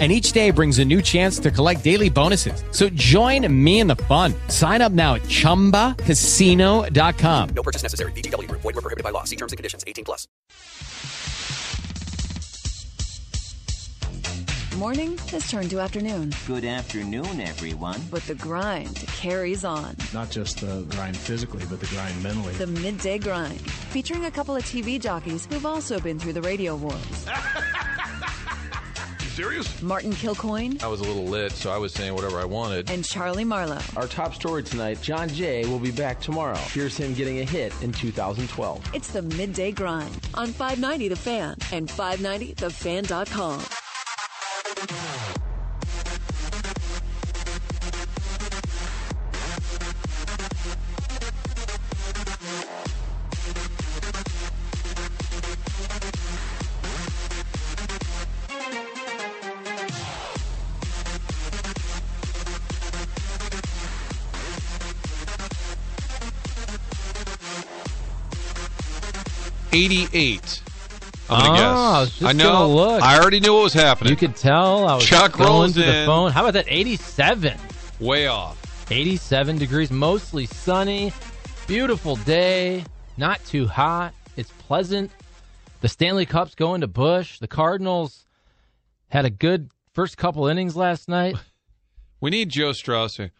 and each day brings a new chance to collect daily bonuses. So join me in the fun. Sign up now at ChumbaCasino.com. No purchase necessary. VGW. Void were prohibited by law. See terms and conditions. 18 plus. Morning has turned to afternoon, Good afternoon, everyone. but the grind carries on. not just the grind physically, but the grind mentally. The midday grind, featuring a couple of TV jockeys who've also been through the radio wars. serious? Martin Kilcoyne I was a little lit, so I was saying whatever I wanted. and Charlie Marlowe. Our top story tonight Jon Jay will be back tomorrow. Here's him getting a hit in 2012. It's the midday grind on 590 The Fan and 590thefan.com. Eighty-eight. I'm gonna Oh, guess. I was just I know. gonna look. I already knew what was happening. You could tell I was Chuck rolls to the phone. How about that? 87. Way off. 87 degrees, mostly sunny. Beautiful day. Not too hot. It's pleasant. The Stanley Cup's going to Busch. The Cardinals had a good first couple innings last night. We need Joe Strauss. here.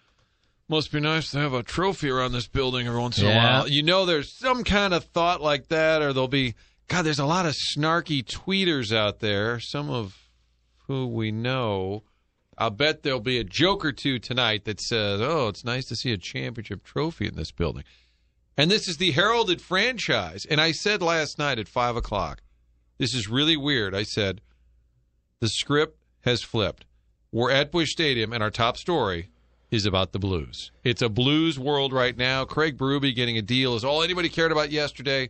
Must be nice to have a trophy around this building every once in a while. You know, there's some kind of thought like that, or there'll be. God, there's a lot of snarky tweeters out there. Some of who we know. I'll bet there'll be a joke or two tonight that says, "Oh, it's nice to see a championship trophy in this building." And this is the heralded franchise. And I said last night at five o'clock, this is really weird. I said, the script has flipped. We're at Busch Stadium, and our top story is about the Blues. It's a Blues world right now. Craig Berube getting a deal is all anybody cared about yesterday.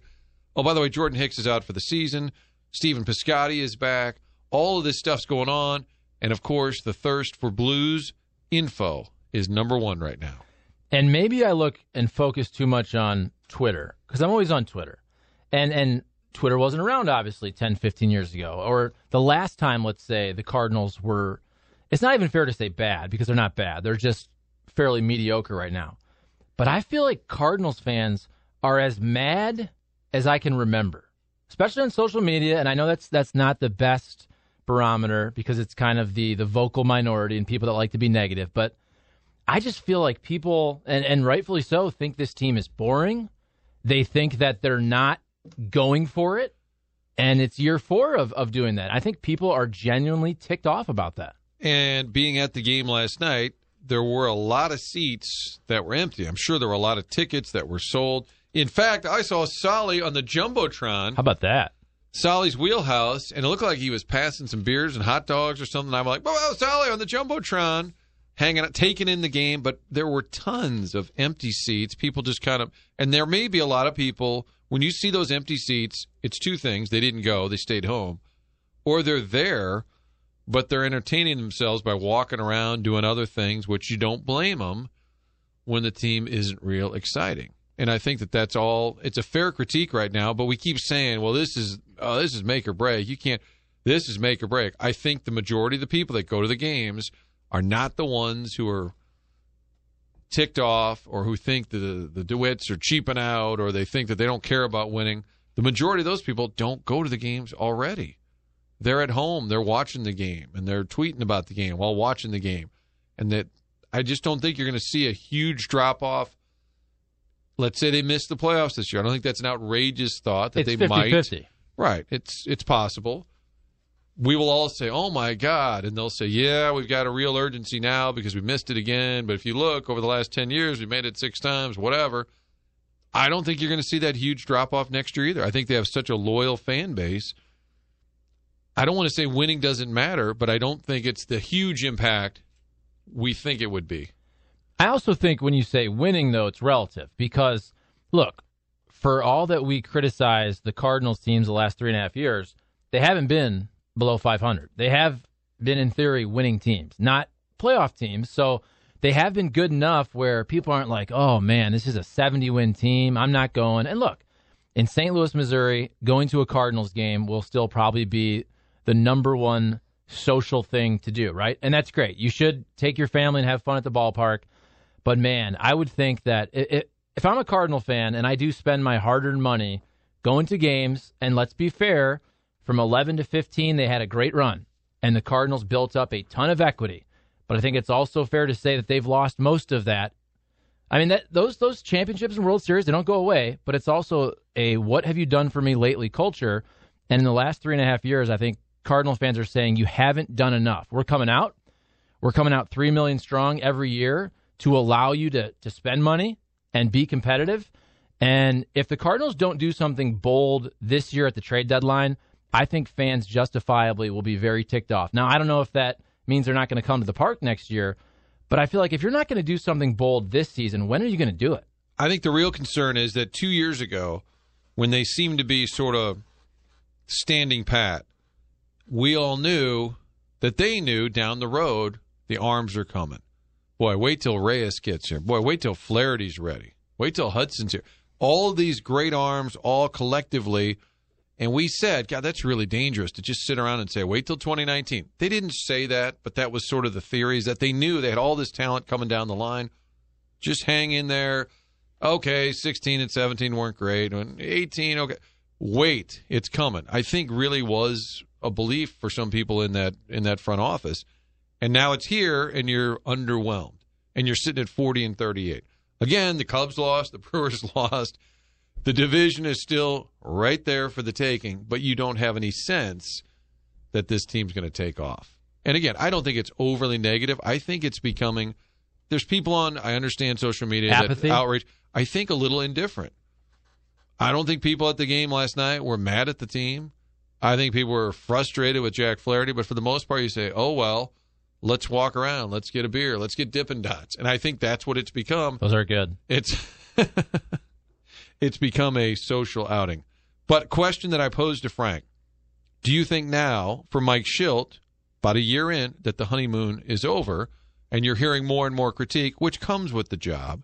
Oh, by the way, Jordan Hicks is out for the season. Stephen Piscotty is back. All of this stuff's going on. And of course, the thirst for Blues info is number one right now. And maybe I look and focus too much on Twitter because I'm always on Twitter. And and Twitter wasn't around obviously 10, 15 years ago or the last time let's say the Cardinals were it's not even fair to say bad because they're not bad. They're just fairly mediocre right now. But I feel like Cardinals fans are as mad as I can remember, especially on social media and I know that's that's not the best barometer because it's kind of the the vocal minority and people that like to be negative, but I just feel like people, and, and rightfully so, think this team is boring. They think that they're not going for it. And it's year four of, of doing that. I think people are genuinely ticked off about that. And being at the game last night, there were a lot of seats that were empty. I'm sure there were a lot of tickets that were sold. In fact, I saw Solly on the Jumbotron. How about that? Solly's wheelhouse, and it looked like he was passing some beers and hot dogs or something. I'm like, oh, Solly on the Jumbotron, hanging out, taking in the game. But there were tons of empty seats. People just kind of, and there may be a lot of people, when you see those empty seats, it's two things. They didn't go, they stayed home, or they're there, but they're entertaining themselves by walking around doing other things, which you don't blame them when the team isn't real exciting. And I think that that's all. It's a fair critique right now, but we keep saying, "Well, this is oh, this is make or break." You can't. This is make or break. I think the majority of the people that go to the games are not the ones who are ticked off or who think the the DeWitts are cheaping out or they think that they don't care about winning. The majority of those people don't go to the games already. They're at home, they're watching the game and they're tweeting about the game while watching the game. And that I just don't think you're going to see a huge drop off. Let's say they miss the playoffs this year. I don't think that's an outrageous thought that It's they 50 might. Right. It's it's possible. We will all say, "Oh my God," and they'll say, "Yeah, we've got a real urgency now because we missed it again." But if you look over the last ten years, we made it six times. Whatever. I don't think you're going to see that huge drop off next year either. I think they have such a loyal fan base. I don't want to say winning doesn't matter, but I don't think it's the huge impact we think it would be. I also think when you say winning, though, it's relative because, look, for all that we criticize the Cardinals teams the last three and a half years, they haven't been below 500. They have been, in theory, winning teams, not playoff teams. So they have been good enough where people aren't like, oh man, this is a 70 win team. I'm not going. And look, in St. Louis, Missouri, going to a Cardinals game will still probably be the number one social thing to do, right? And that's great. You should take your family and have fun at the ballpark. But man, I would think that it, it, if I'm a Cardinal fan and I do spend my hard earned money going to games, and let's be fair, from 11 to 15, they had a great run, and the Cardinals built up a ton of equity. But I think it's also fair to say that they've lost most of that. I mean, that those those championships and World Series they don't go away, but it's also a "what have you done for me lately" culture. And in the last three and a half years, I think Cardinal fans are saying you haven't done enough. We're coming out, we're coming out three million strong every year to allow you to to spend money and be competitive. And if the Cardinals don't do something bold this year at the trade deadline, I think fans justifiably will be very ticked off. Now, I don't know if that means they're not going to come to the park next year, but I feel like if you're not going to do something bold this season, when are you going to do it? I think the real concern is that two years ago, when they seemed to be sort of standing pat, we all knew that they knew down the road the arms are coming. Boy, wait till Reyes gets here. Boy, wait till Flaherty's ready. Wait till Hudson's here. All these great arms, all collectively. And we said, God, that's really dangerous to just sit around and say, wait till 2019. They didn't say that, but that was sort of the theory is that they knew they had all this talent coming down the line. Just hang in there. Okay, 16 and 17 weren't great. 18, okay. Wait, it's coming. I think really was a belief for some people in that in that front office. And now it's here, and you're underwhelmed, and you're sitting at 40 and 38. Again, the Cubs lost, the Brewers lost. The division is still right there for the taking, but you don't have any sense that this team's going to take off. And again, I don't think it's overly negative. I think it's becoming. There's people on. I understand social media Apathy? that outrage. I think a little indifferent. I don't think people at the game last night were mad at the team. I think people were frustrated with Jack Flaherty, but for the most part, you say, "Oh well." let's walk around, let's get a beer, let's get Dippin' Dots. And I think that's what it's become. Those are good. It's it's become a social outing. But question that I posed to Frank: Do you think now, for Mike Shildt, about a year in, that the honeymoon is over, and you're hearing more and more critique, which comes with the job?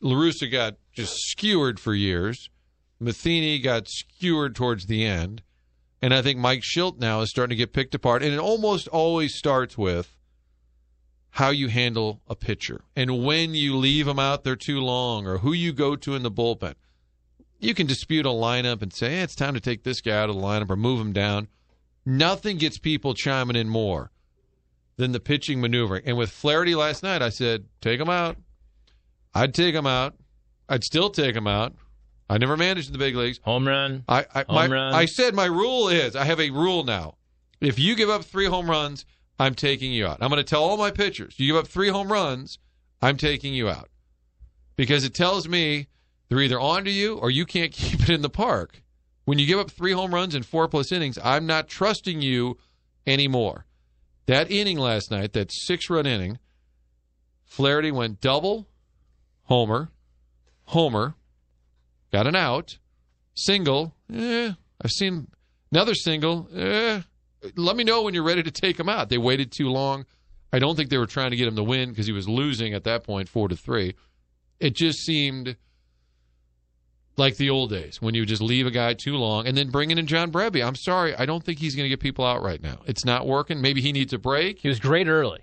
La Russa got just skewered for years. Matheny got skewered towards the end. And I think Mike Shildt now is starting to get picked apart. And it almost always starts with how you handle a pitcher and when you leave them out there too long or who you go to in the bullpen. You can dispute a lineup and say, hey, it's time to take this guy out of the lineup or move him down. Nothing gets people chiming in more than the pitching maneuvering. And with Flaherty last night, I said, take him out. I'd take him out. I'd still take him out. I never managed in the big leagues. Home run. I I, home my, run. I said my rule is I have a rule now. If you give up three home runs, I'm taking you out. I'm going to tell all my pitchers, you give up three home runs, I'm taking you out. Because it tells me they're either on to you or you can't keep it in the park. When you give up three home runs in four plus innings, I'm not trusting you anymore. That inning last night, that six run inning, Flaherty went double, homer, homer, got an out, single. Eh, I've seen another single. Eh, let me know when you're ready to take him out. They waited too long. I don't think they were trying to get him to win because he was losing at that point, four to three. It just seemed like the old days when you just leave a guy too long and then bringing in John Brebbia. I'm sorry, I don't think he's going to get people out right now. It's not working. Maybe he needs a break. He was great early.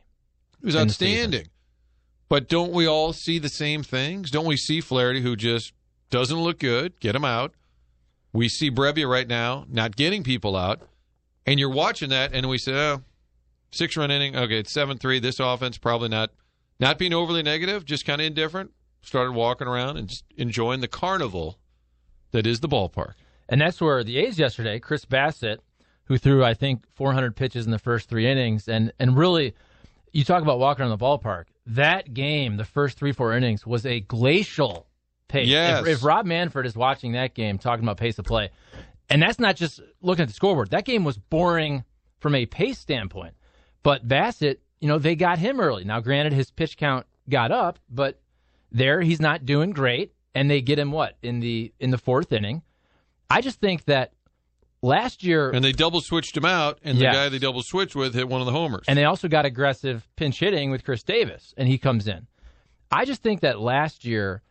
He was outstanding. But don't we all see the same things? Don't we see Flaherty who just doesn't look good? Get him out. We see Brebbia right now not getting people out, and you're watching that, and we say, oh, six run inning. Okay, it's seven three. This offense probably not not being overly negative, just kind of indifferent. Started walking around and just enjoying the carnival that is the ballpark. And that's where the A's yesterday, Chris Bassitt, who threw I think 400 pitches in the first three innings, and and really, you talk about walking around the ballpark. That game, the first three four innings, was a glacial pace. Yes. If, if Rob Manfred is watching that game, talking about pace of play, and that's not just looking at the scoreboard. That game was boring from a pace standpoint. But Bassitt, you know, they got him early. Now, granted, his pitch count got up, but there he's not doing great. and they get him what in the in the fourth inning. I just think that last year, And they double switched him out, and the guy they double switched with hit one of the homers. and they also got aggressive pinch hitting with Khris Davis, and he comes in. I just think that last year,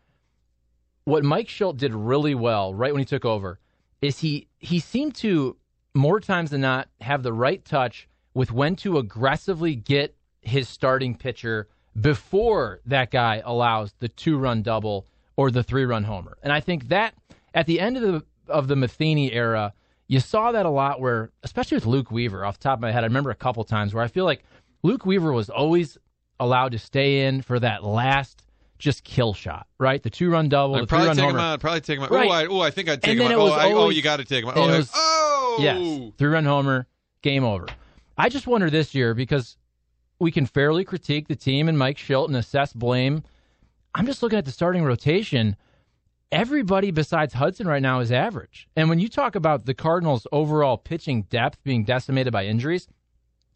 what Mike Schultz did really well right when he took over is he he seemed to more times than not have the right touch with when to aggressively get his starting pitcher before that guy allows the two run double or the three run homer. And I think that at the end of the of the Matheny era, you saw that a lot where especially with Luke Weaver off the top of my head, I remember a couple times where I feel like Luke Weaver was always allowed to stay in for that last just kill shot, right? The two run double, I'd the three probably run take homer. him out. Probably take him out. Right. Oh, I, oh, I think I'd take And him out. was oh, I, oh, you got to take him out. Oh, was- oh, Yes, three run homer, game over. I just wonder this year because we can fairly critique the team and Mike Shildt and assess blame. I'm just looking at the starting rotation. Everybody besides Hudson right now is average. And when you talk about the Cardinals' overall pitching depth being decimated by injuries,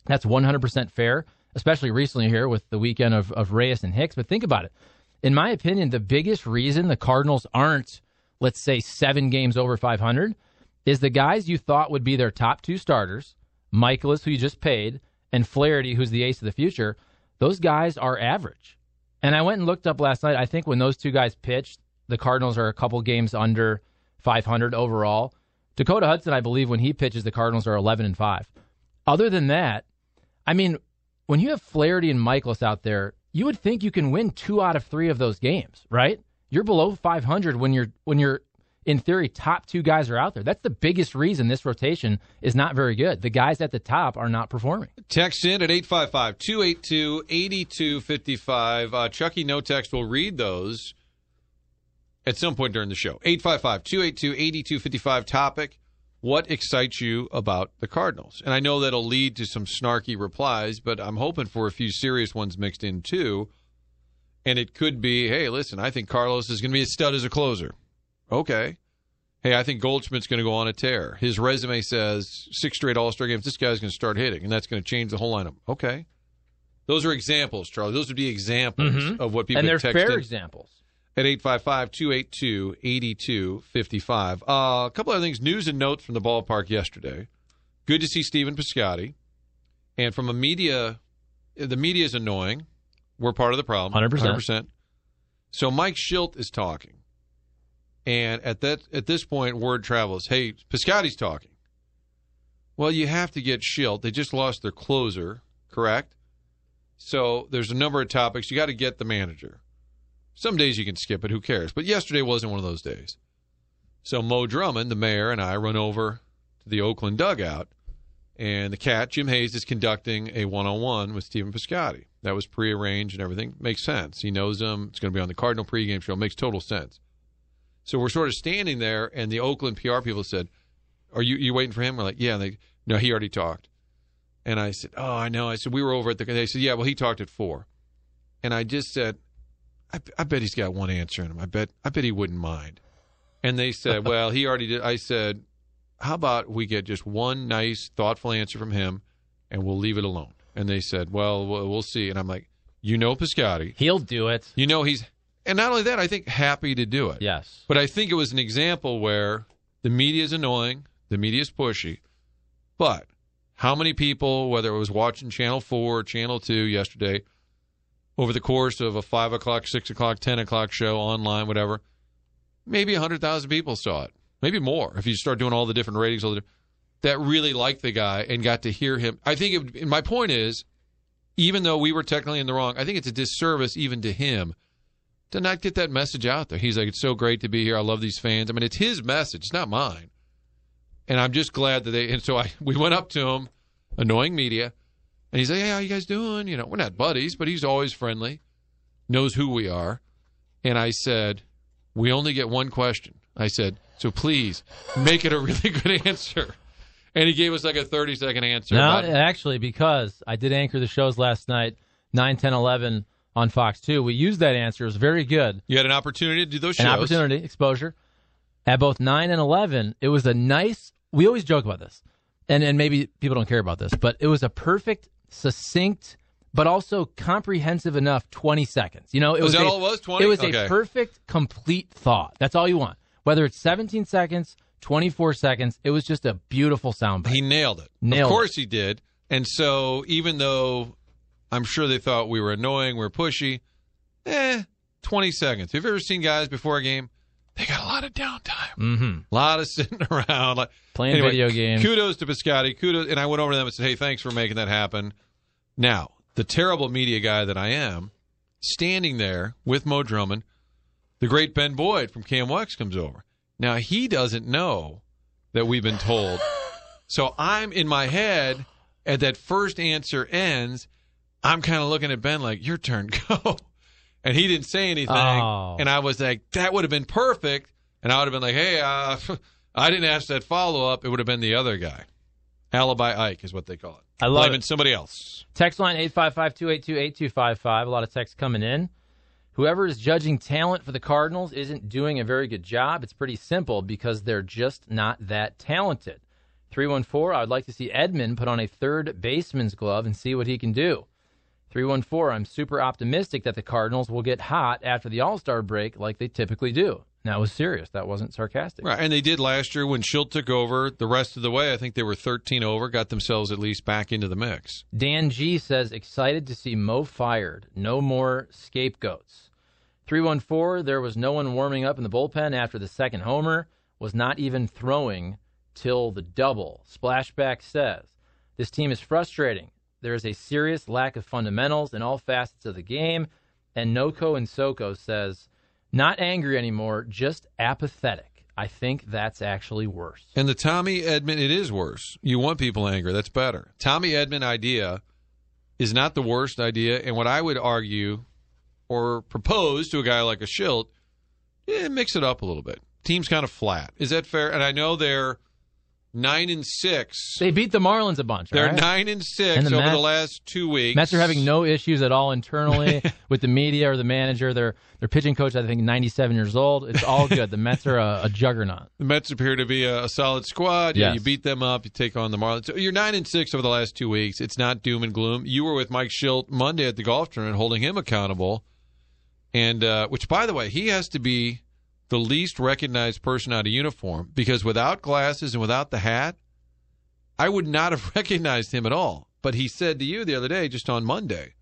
that's 100% fair, especially recently here with the weekend of, of Reyes and Hicks. But think about it. In my opinion, the biggest reason the Cardinals aren't, let's say, seven games over 500 is the guys you thought would be their top two starters, Mikolas, who you just paid, and Flaherty, who's the ace of the future. Those guys are average. And I went and looked up last night. I think when those two guys pitched, the Cardinals are a couple games under 500 overall. Dakota Hudson, I believe, when he pitches, the Cardinals are 11 and 5. Other than that, I mean, when you have Flaherty and Mikolas out there, you would think you can win two out of three of those games, right? You're below 500 when you're when you're in theory top two guys are out there. That's the biggest reason this rotation is not very good. The guys at the top are not performing. Text in at 855 282 8255. Uh, Chucky No Text will read those at some point during the show. 855 282 8255. Topic What excites you about the Cardinals? And I know that'll lead to some snarky replies, but I'm hoping for a few serious ones mixed in too. And it could be hey, listen, I think Carlos is going to be a stud as a closer. Okay. Hey, I think Goldschmidt's going to go on a tear. His resume says six straight All Star games. This guy's going to start hitting, and that's going to change the whole lineup. Okay. Those are examples, Charlie. Those would be examples mm-hmm. of what people and they're fair in examples. At 855 282 8255. Uh, A couple other things, news and notes from the ballpark yesterday. Good to see Stephen Piscotty. And from a media, the media is annoying. We're part of the problem. 100%. 100%. So Mike Shildt is talking. And at that at this point, word travels. Hey, Piscotty's talking. Well, you have to get Shildt. They just lost their closer, correct? So there's a number of topics. You got to get the manager. Some days you can skip it. Who cares? But yesterday wasn't one of those days. So Mo Drummond, the mayor, and I run over to the Oakland dugout, and the cat Jim Hayes is conducting a one-on-one with Stephen Piscotty. That was prearranged and everything. Makes sense. He knows him. It's going to be on the Cardinal pregame show. Makes total sense. So we're sort of standing there, and the Oakland PR people said, "Are you you waiting for him?" We're like, "Yeah." They, no, he already talked. And I said, "Oh, I know." I said, "We were over at the." They said, "Yeah, well, he talked at four. And I just said, I, I bet he's got one answer in him. I bet I bet he wouldn't mind. And they said, well, he already did. I said, how about we get just one nice, thoughtful answer from him, and we'll leave it alone. And they said, well, we'll, we'll see. And I'm like, you know, Piscotty, He'll do it. you know he's, and not only that, I think happy to do it. Yes. But I think it was an example where the media is annoying, the media is pushy, but how many people, whether it was watching Channel 4 or Channel 2 yesterday, over the course of a 5 o'clock, 6 o'clock, 10 o'clock show, online, whatever, maybe 100,000 people saw it. Maybe more if you start doing all the different ratings, all the, that really liked the guy and got to hear him. I think, it, my point is, even though we were technically in the wrong, I think it's a disservice even to him to not get that message out there. He's like, it's so great to be here. I love these fans. I mean, it's his message, it's not mine. And I'm just glad that they. And so I, we went up to him, annoying media, and he's like, "Hey, how you guys doing?" You know, we're not buddies, but he's always friendly, knows who we are. And I said, "We only get one question." I said, "So please make it a really good answer." And he gave us like a 30 second answer. No, about- actually, because I did anchor the shows last night, 9, 10, 11 on Fox 2. We used that answer. It was very good. you had an opportunity to do those shows. An opportunity, exposure. At both 9 and 11, it was a nice, we always joke about this, and, and maybe people don't care about this, but it was a perfect, succinct but also comprehensive enough 20 seconds. You know, it Was was that a, all it was, 20? It was Okay. a perfect, complete thought. That's all you want. Whether it's 17 seconds, 24 seconds, it was just a beautiful sound bite. He nailed it. Nailed of course he did. And so even though I'm sure they thought we were annoying, we are pushy, eh, 20 seconds. Have you ever seen guys before a game? They got a lot of downtime. mm-hmm. A lot of sitting around, like Playing Anyway, video games. Kudos to Piscotty. Kudos, and I went over to them and said, "Hey, thanks for making that happen." Now, the terrible media guy that I am, standing there with Mo Drummond, the great Ben Boyd from Cam Wex comes over. Now he doesn't know that we've been told, so I'm in my head. At that first answer ends, I'm kind of looking at Ben like, "Your turn, go." And he didn't say anything, Oh. and I was like, "That would have been perfect." And I would have been like, "Hey, uh, I didn't ask that follow up. It would have been the other guy. Alibi Ike is what they call it. I love Blaming it. somebody else. Text line 855-282-8255. A lot of texts coming in. Whoever is judging talent for the Cardinals isn't doing a very good job. It's pretty simple because they're just not that talented. 314, I would like to see Edman put on a third baseman's glove and see what he can do. 314, I'm super optimistic that the Cardinals will get hot after the All-Star break like they typically do. That was serious. That wasn't sarcastic. Right, and they did last year when Shildt took over. The rest of the way, I think they were 13 over, got themselves at least back into the mix. Dan G says, excited to see Mo fired. No more scapegoats. 314, there was no one warming up in the bullpen after the second homer, was not even throwing till the double. Splashback says, this team is frustrating. There is a serious lack of fundamentals in all facets of the game. And Noko and Soko says, not angry anymore, just apathetic. I think that's actually worse. And the Tommy Edman, it is worse. You want people angry. That's better. Tommy Edman idea is not the worst idea. And what I would argue or propose to a guy like a Shildt, yeah, mix it up a little bit. Team's kind of flat. Is that fair? And I know they're nine and six. They beat the Marlins a bunch. They're right? nine and six And the over the last two weeks. Mets are having no issues at all internally with the media or the manager. Their their pitching coach, I think, 97 years old. It's all good. The Mets are a, a juggernaut. The Mets appear to be a, a solid squad. Yeah, Yes. you beat them up. You take on the Marlins. So you're nine and six over the last two weeks. It's not doom and gloom. You were with Mike Shildt Monday at the golf tournament, holding him accountable. And uh, which, by the way, he has to be the least recognized person out of uniform because without glasses and without the hat, I would not have recognized him at all. But he said to you the other day, just on Monday,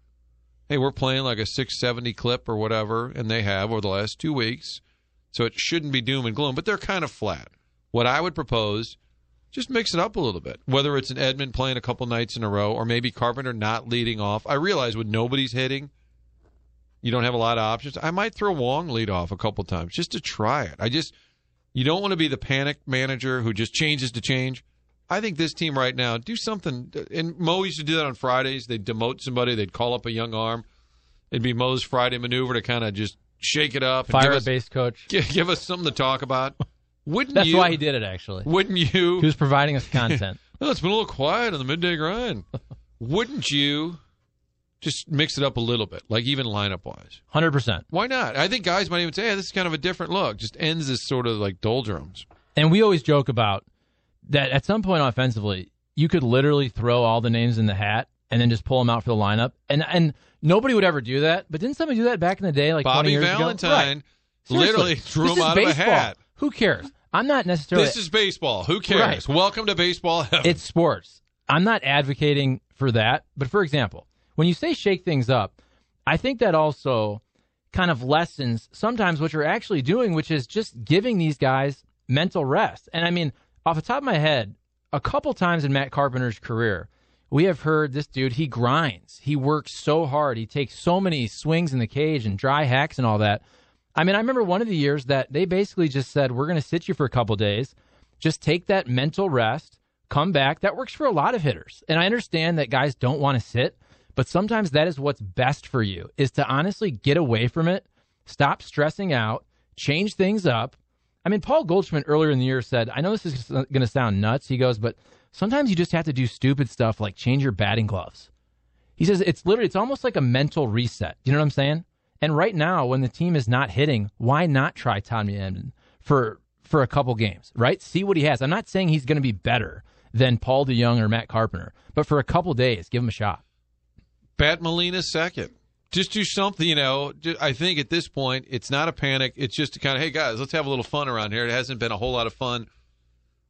"Hey, we're playing like a 670 clip or whatever," and they have over the last two weeks. So it shouldn't be doom and gloom, but they're kind of flat. What I would propose, just mix it up a little bit. Whether it's an Edman playing a couple nights in a row, or maybe Carpenter not leading off. I realize when nobody's hitting, you don't have a lot of options. I might throw Wong lead off a couple times just to try it. I just you don't want to be the panic manager who just changes to change. I think this team right now do something. And Mo used to do that on Fridays. They'd demote somebody. They'd call up a young arm. It'd be Mo's Friday maneuver to kind of just shake it up. Fire us- base coach. give, give us something to talk about. Wouldn't That's you? why he did it, actually. Wouldn't you? He was providing us content. Oh, it's been a little quiet on the midday grind. Wouldn't you just mix it up a little bit, like even lineup wise? 100%. Why not? I think guys might even say, hey, this is kind of a different look. Just ends this sort of like doldrums. And we always joke about that at some point offensively, you could literally throw all the names in the hat and then just pull them out for the lineup. And and nobody would ever do that. But didn't somebody do that back in the day, like 20 Bobby? Valentine Right. Literally threw him is out of a hat. Who cares? I'm not necessarily. This is baseball. Who cares? Right. Welcome to baseball heaven. It's sports. I'm not advocating for that, but for example, when you say shake things up, I think that also kind of lessens sometimes what you're actually doing, which is just giving these guys mental rest. And I mean, off the top of my head, a couple times in Matt Carpenter's career, we have heard this dude, he grinds. He works so hard. He takes so many swings in the cage and dry hacks and all that. I mean, I remember one of the years that they basically just said, we're going to sit you for a couple days. Just take that mental rest, come back. That works for a lot of hitters. And I understand that guys don't want to sit, but sometimes that is what's best for you is to honestly get away from it, stop stressing out, change things up. I mean, Paul Goldschmidt earlier in the year said, I know this is going to sound nuts. He goes, but sometimes you just have to do stupid stuff like change your batting gloves. He says it's literally, it's almost like a mental reset. You know what I'm saying? And right now, when the team is not hitting, why not try Tommy Edman for for a couple games, right? See what he has. I'm not saying he's going to be better than Paul DeJong or Matt Carpenter, but for a couple days, give him a shot. Bat Molina second. Just do something, you know. I think at this point, it's not a panic. It's just to kind of, hey guys, let's have a little fun around here. It hasn't been a whole lot of fun.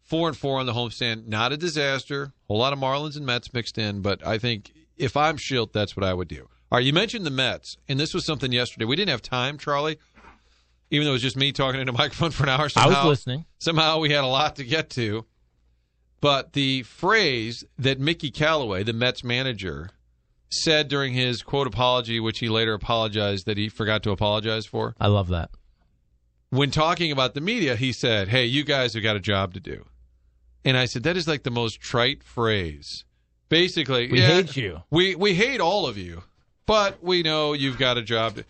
Four and four on the homestand, not a disaster. whole lot of Marlins and Mets mixed in, but I think if I'm Shildt, that's what I would do. All right, you mentioned the Mets, and this was something yesterday. We didn't have time, Charlie, even though it was just me talking into a microphone for an hour. I was listening. somehow we had a lot to get to. But the phrase that Mickey Callaway, the Mets manager, said during his quote apology, which he later apologized that he forgot to apologize for, I love that. when talking about the media, he said, Hey, you guys have got a job to do. And I said, That is like the most trite phrase. Basically, We yeah, hate you. We we hate all of you, but we know you've got a job to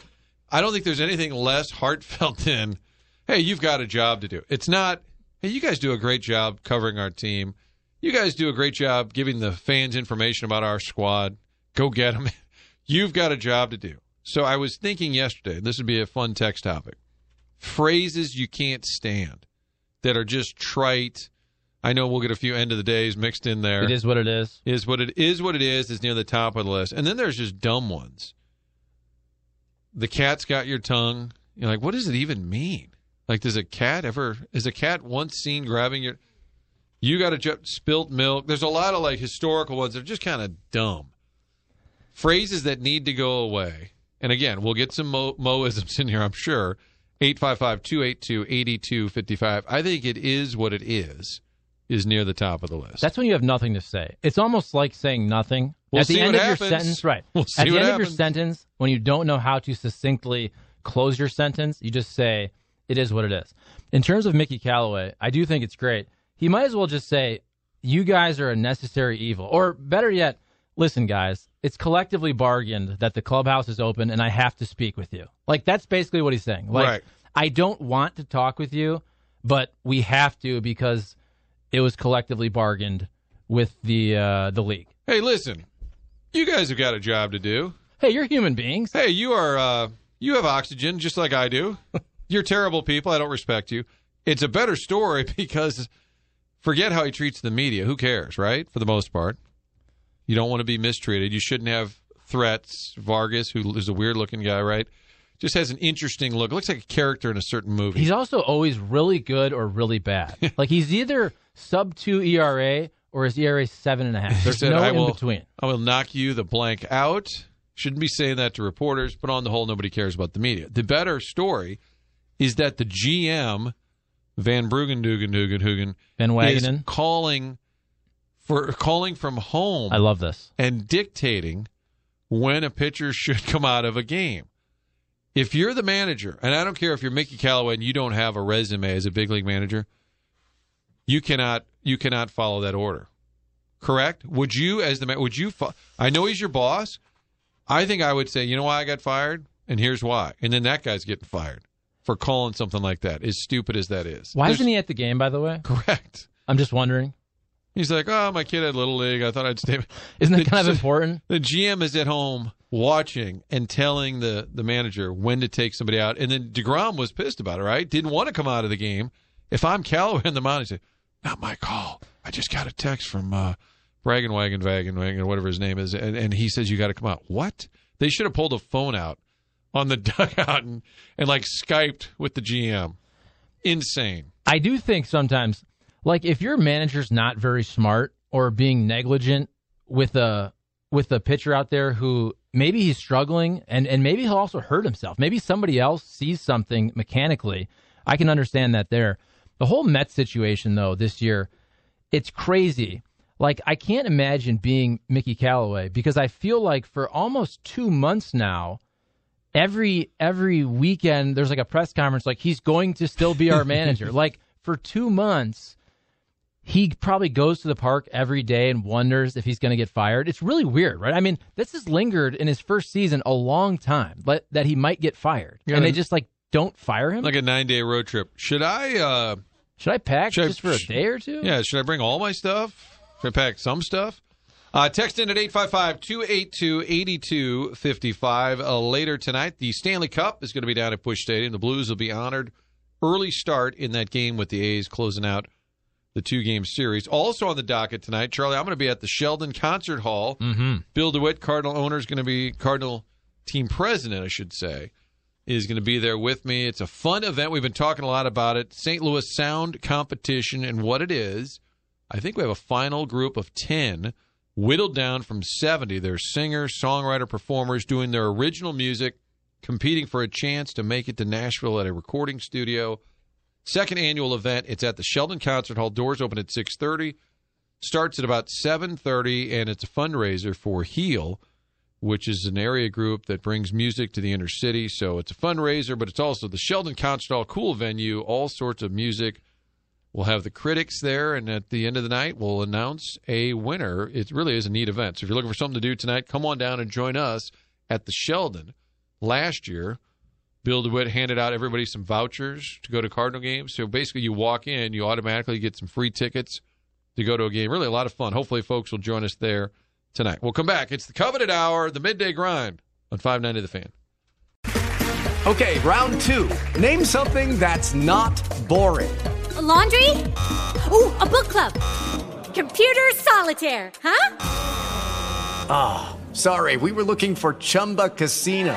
I don't think there's anything less heartfelt than, hey, you've got a job to do. It's not, hey, you guys do a great job covering our team. You guys do a great job giving the fans information about our squad. Go get them. You've got a job to do. So I was thinking yesterday, this would be a fun text topic. Phrases you can't stand that are just trite. I know we'll get a few end of the days mixed in there It is what it is. is what it is what it is is near the top of the list and then there's just dumb ones the cat's got your tongue you're like what does it even mean like does a cat ever is a cat once seen grabbing your you got a ju- spilt milk there's a lot of like historical ones that are just kind of dumb phrases that need to go away and again we'll get some mo- moisms in here i'm sure 855-282-8255 i think it is what it is is near the top of the list That's when you have nothing to say. It's almost like saying nothing. We'll At the end of happens. your sentence, right. We'll see At the end of your sentence, when you don't know how to succinctly close your sentence, you just say, it is what it is. In terms of Mickey Callaway, I do think it's great. He might as well just say, you guys are a necessary evil. Or better yet, listen, guys, it's collectively bargained that the clubhouse is open and I have to speak with you. Like, that's basically what he's saying. Like, Right. I don't want to talk with you, but we have to because it was collectively bargained with the uh, the league. Hey, listen, you guys have got a job to do. Hey, you're human beings. Hey, you are uh, you have oxygen just like I do. You're terrible people. I don't respect you. It's a better story because forget how he treats the media. Who cares, right? For the most part, you don't want to be mistreated. You shouldn't have threats. Vargas, who is a weird looking guy, right? Just has an interesting look. Looks like a character in a certain movie. He's also always really good or really bad. like he's either sub two ERA or his ERA seven and a half. He There's said, no I in will, between. I will knock you the blank out. Shouldn't be saying that to reporters, but on the whole, nobody cares about the media. The better story is that the GM, Van Brugendugendugenhugen, Van is Wagenen. calling for calling from home I love this. and dictating when a pitcher should come out of a game. If you're the manager, and I don't care if you're Mickey Callaway and you don't have a resume as a big league manager, you cannot you cannot follow that order. Correct? Would you, as the man, would you? Fo- I know he's your boss. I think I would say, you know why I got fired, and here's why, and then that guy's getting fired for calling something like that. As stupid as that is, Why There's- isn't he at the game? By the way, correct? I'm just wondering. He's like, oh, my kid had little league. I thought I'd stay. Isn't that The- kind of important? The GM is at home watching and telling the the manager when to take somebody out. And then Degrom was pissed about it. Right? Didn't want to come out of the game. If I'm Callaway in the mound, he said, "Not my call. I just got a text from uh, Bragan Wagon Wagon Wagon, whatever his name is, and, and he says you got to come out. What? They should have pulled a phone out on the dugout and, and like Skyped with the GM. Insane. I do think sometimes, like if your manager's not very smart or being negligent with a with a pitcher out there who maybe he's struggling and and maybe he'll also hurt himself. Maybe somebody else sees something mechanically. I can understand that there. The whole Mets situation though this year, it's crazy. Like I can't imagine being Mickey Callaway because I feel like for almost 2 months now every every weekend there's like a press conference like he's going to still be our manager like for two months he probably goes to the park every day and wonders if he's going to get fired it's really weird right i mean this has lingered in his first season a long time but that he might get fired Yeah, and they just like don't fire him Like a nine day road trip. Should I? uh should i pack Should I- just for a day or two Yeah, should I bring all my stuff? Should I pack some stuff? Uh, text in at 855 282 8255. Uh, Later tonight, the Stanley Cup is going to be down at Busch Stadium. The Blues will be honored. Early start in that game with the A's closing out the two game series. Also on the docket tonight, Charlie, I'm going to be at the Sheldon Concert Hall. Mm-hmm. Bill DeWitt, Cardinal owner, is going to be Cardinal team president, I should say, is going to be there with me. It's a fun event. We've been talking a lot about it. St. Louis Sound Competition and what it is. I think we have a final group of 10, whittled down from 70. They're singers, songwriter, performers doing their original music, competing for a chance to make it to Nashville at a recording studio. Second annual event. It's at the Sheldon Concert Hall. Doors open at 6:30. Starts at about 7:30, and it's a fundraiser for Heal, which is an area group that brings music to the inner city. So it's a fundraiser, but it's also the Sheldon Concert Hall, cool venue, all sorts of music. We'll have the critics there, and at the end of the night, we'll announce a winner. It really is a neat event. So if you're looking for something to do tonight, come on down and join us at the Sheldon. Last year, Bill DeWitt handed out everybody some vouchers to go to Cardinal games. So basically, you walk in, you automatically get some free tickets to go to a game. Really a lot of fun. Hopefully, folks will join us there tonight. We'll come back. It's the coveted hour, the midday grind on 590 The Fan. Okay, round two. Name something that's not boring. A laundry? Ooh, a book club. Computer solitaire, huh? Ah, oh, sorry, we were looking for Chumba Casino.